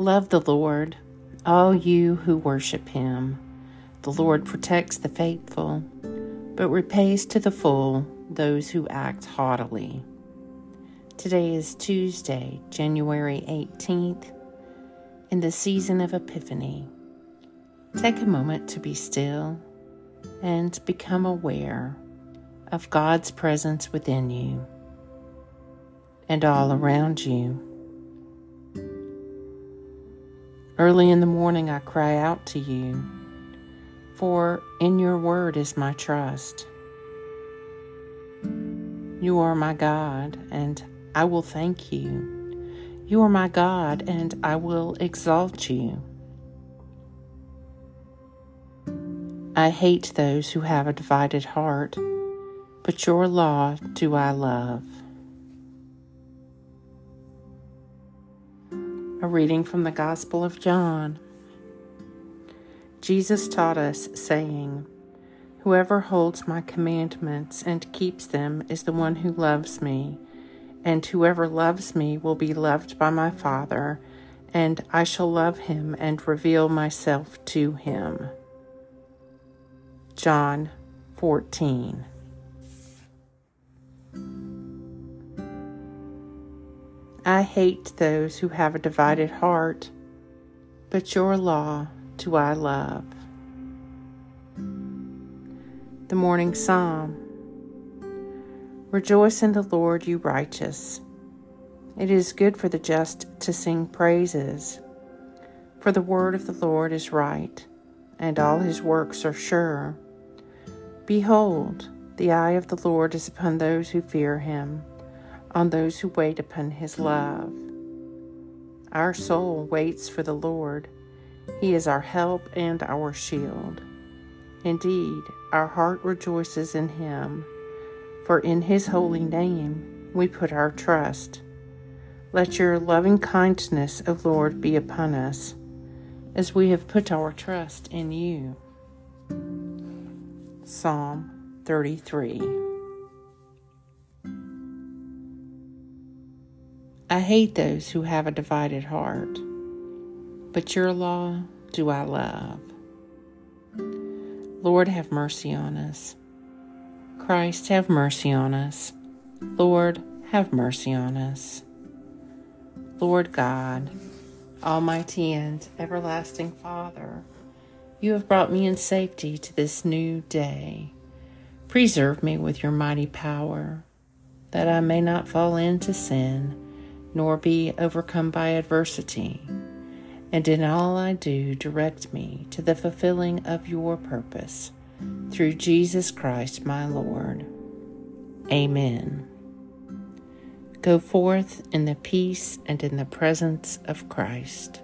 Love the Lord, all you who worship him. The Lord protects the faithful, but repays to the full those who act haughtily. Today is Tuesday, January 18th, in the season of Epiphany. Take a moment to be still and become aware of God's presence within you and all around you. Early in the morning, I cry out to you, for in your word is my trust. You are my God, and I will thank you. You are my God, and I will exalt you. I hate those who have a divided heart, but your law do I love. A reading from the Gospel of John. Jesus taught us, saying, Whoever holds my commandments and keeps them is the one who loves me, and whoever loves me will be loved by my Father, and I shall love him and reveal myself to him. John 14. I hate those who have a divided heart, but your law do I love. The Morning Psalm Rejoice in the Lord, you righteous. It is good for the just to sing praises. For the word of the Lord is right, and all his works are sure. Behold, the eye of the Lord is upon those who fear him on those who wait upon his love. Our soul waits for the Lord. He is our help and our shield. Indeed, our heart rejoices in him, for in his holy name we put our trust. Let your loving kindness, O Lord, be upon us, as we have put our trust in you. Psalm 33 I hate those who have a divided heart, but your law do I love. Lord, have mercy on us. Christ, have mercy on us. Lord, have mercy on us. Lord God, Almighty and everlasting Father, you have brought me in safety to this new day. Preserve me with your mighty power, that I may not fall into sin nor be overcome by adversity. And in all I do, direct me to the fulfilling of your purpose. Through Jesus Christ my Lord. Amen. Go forth in the peace and in the presence of Christ.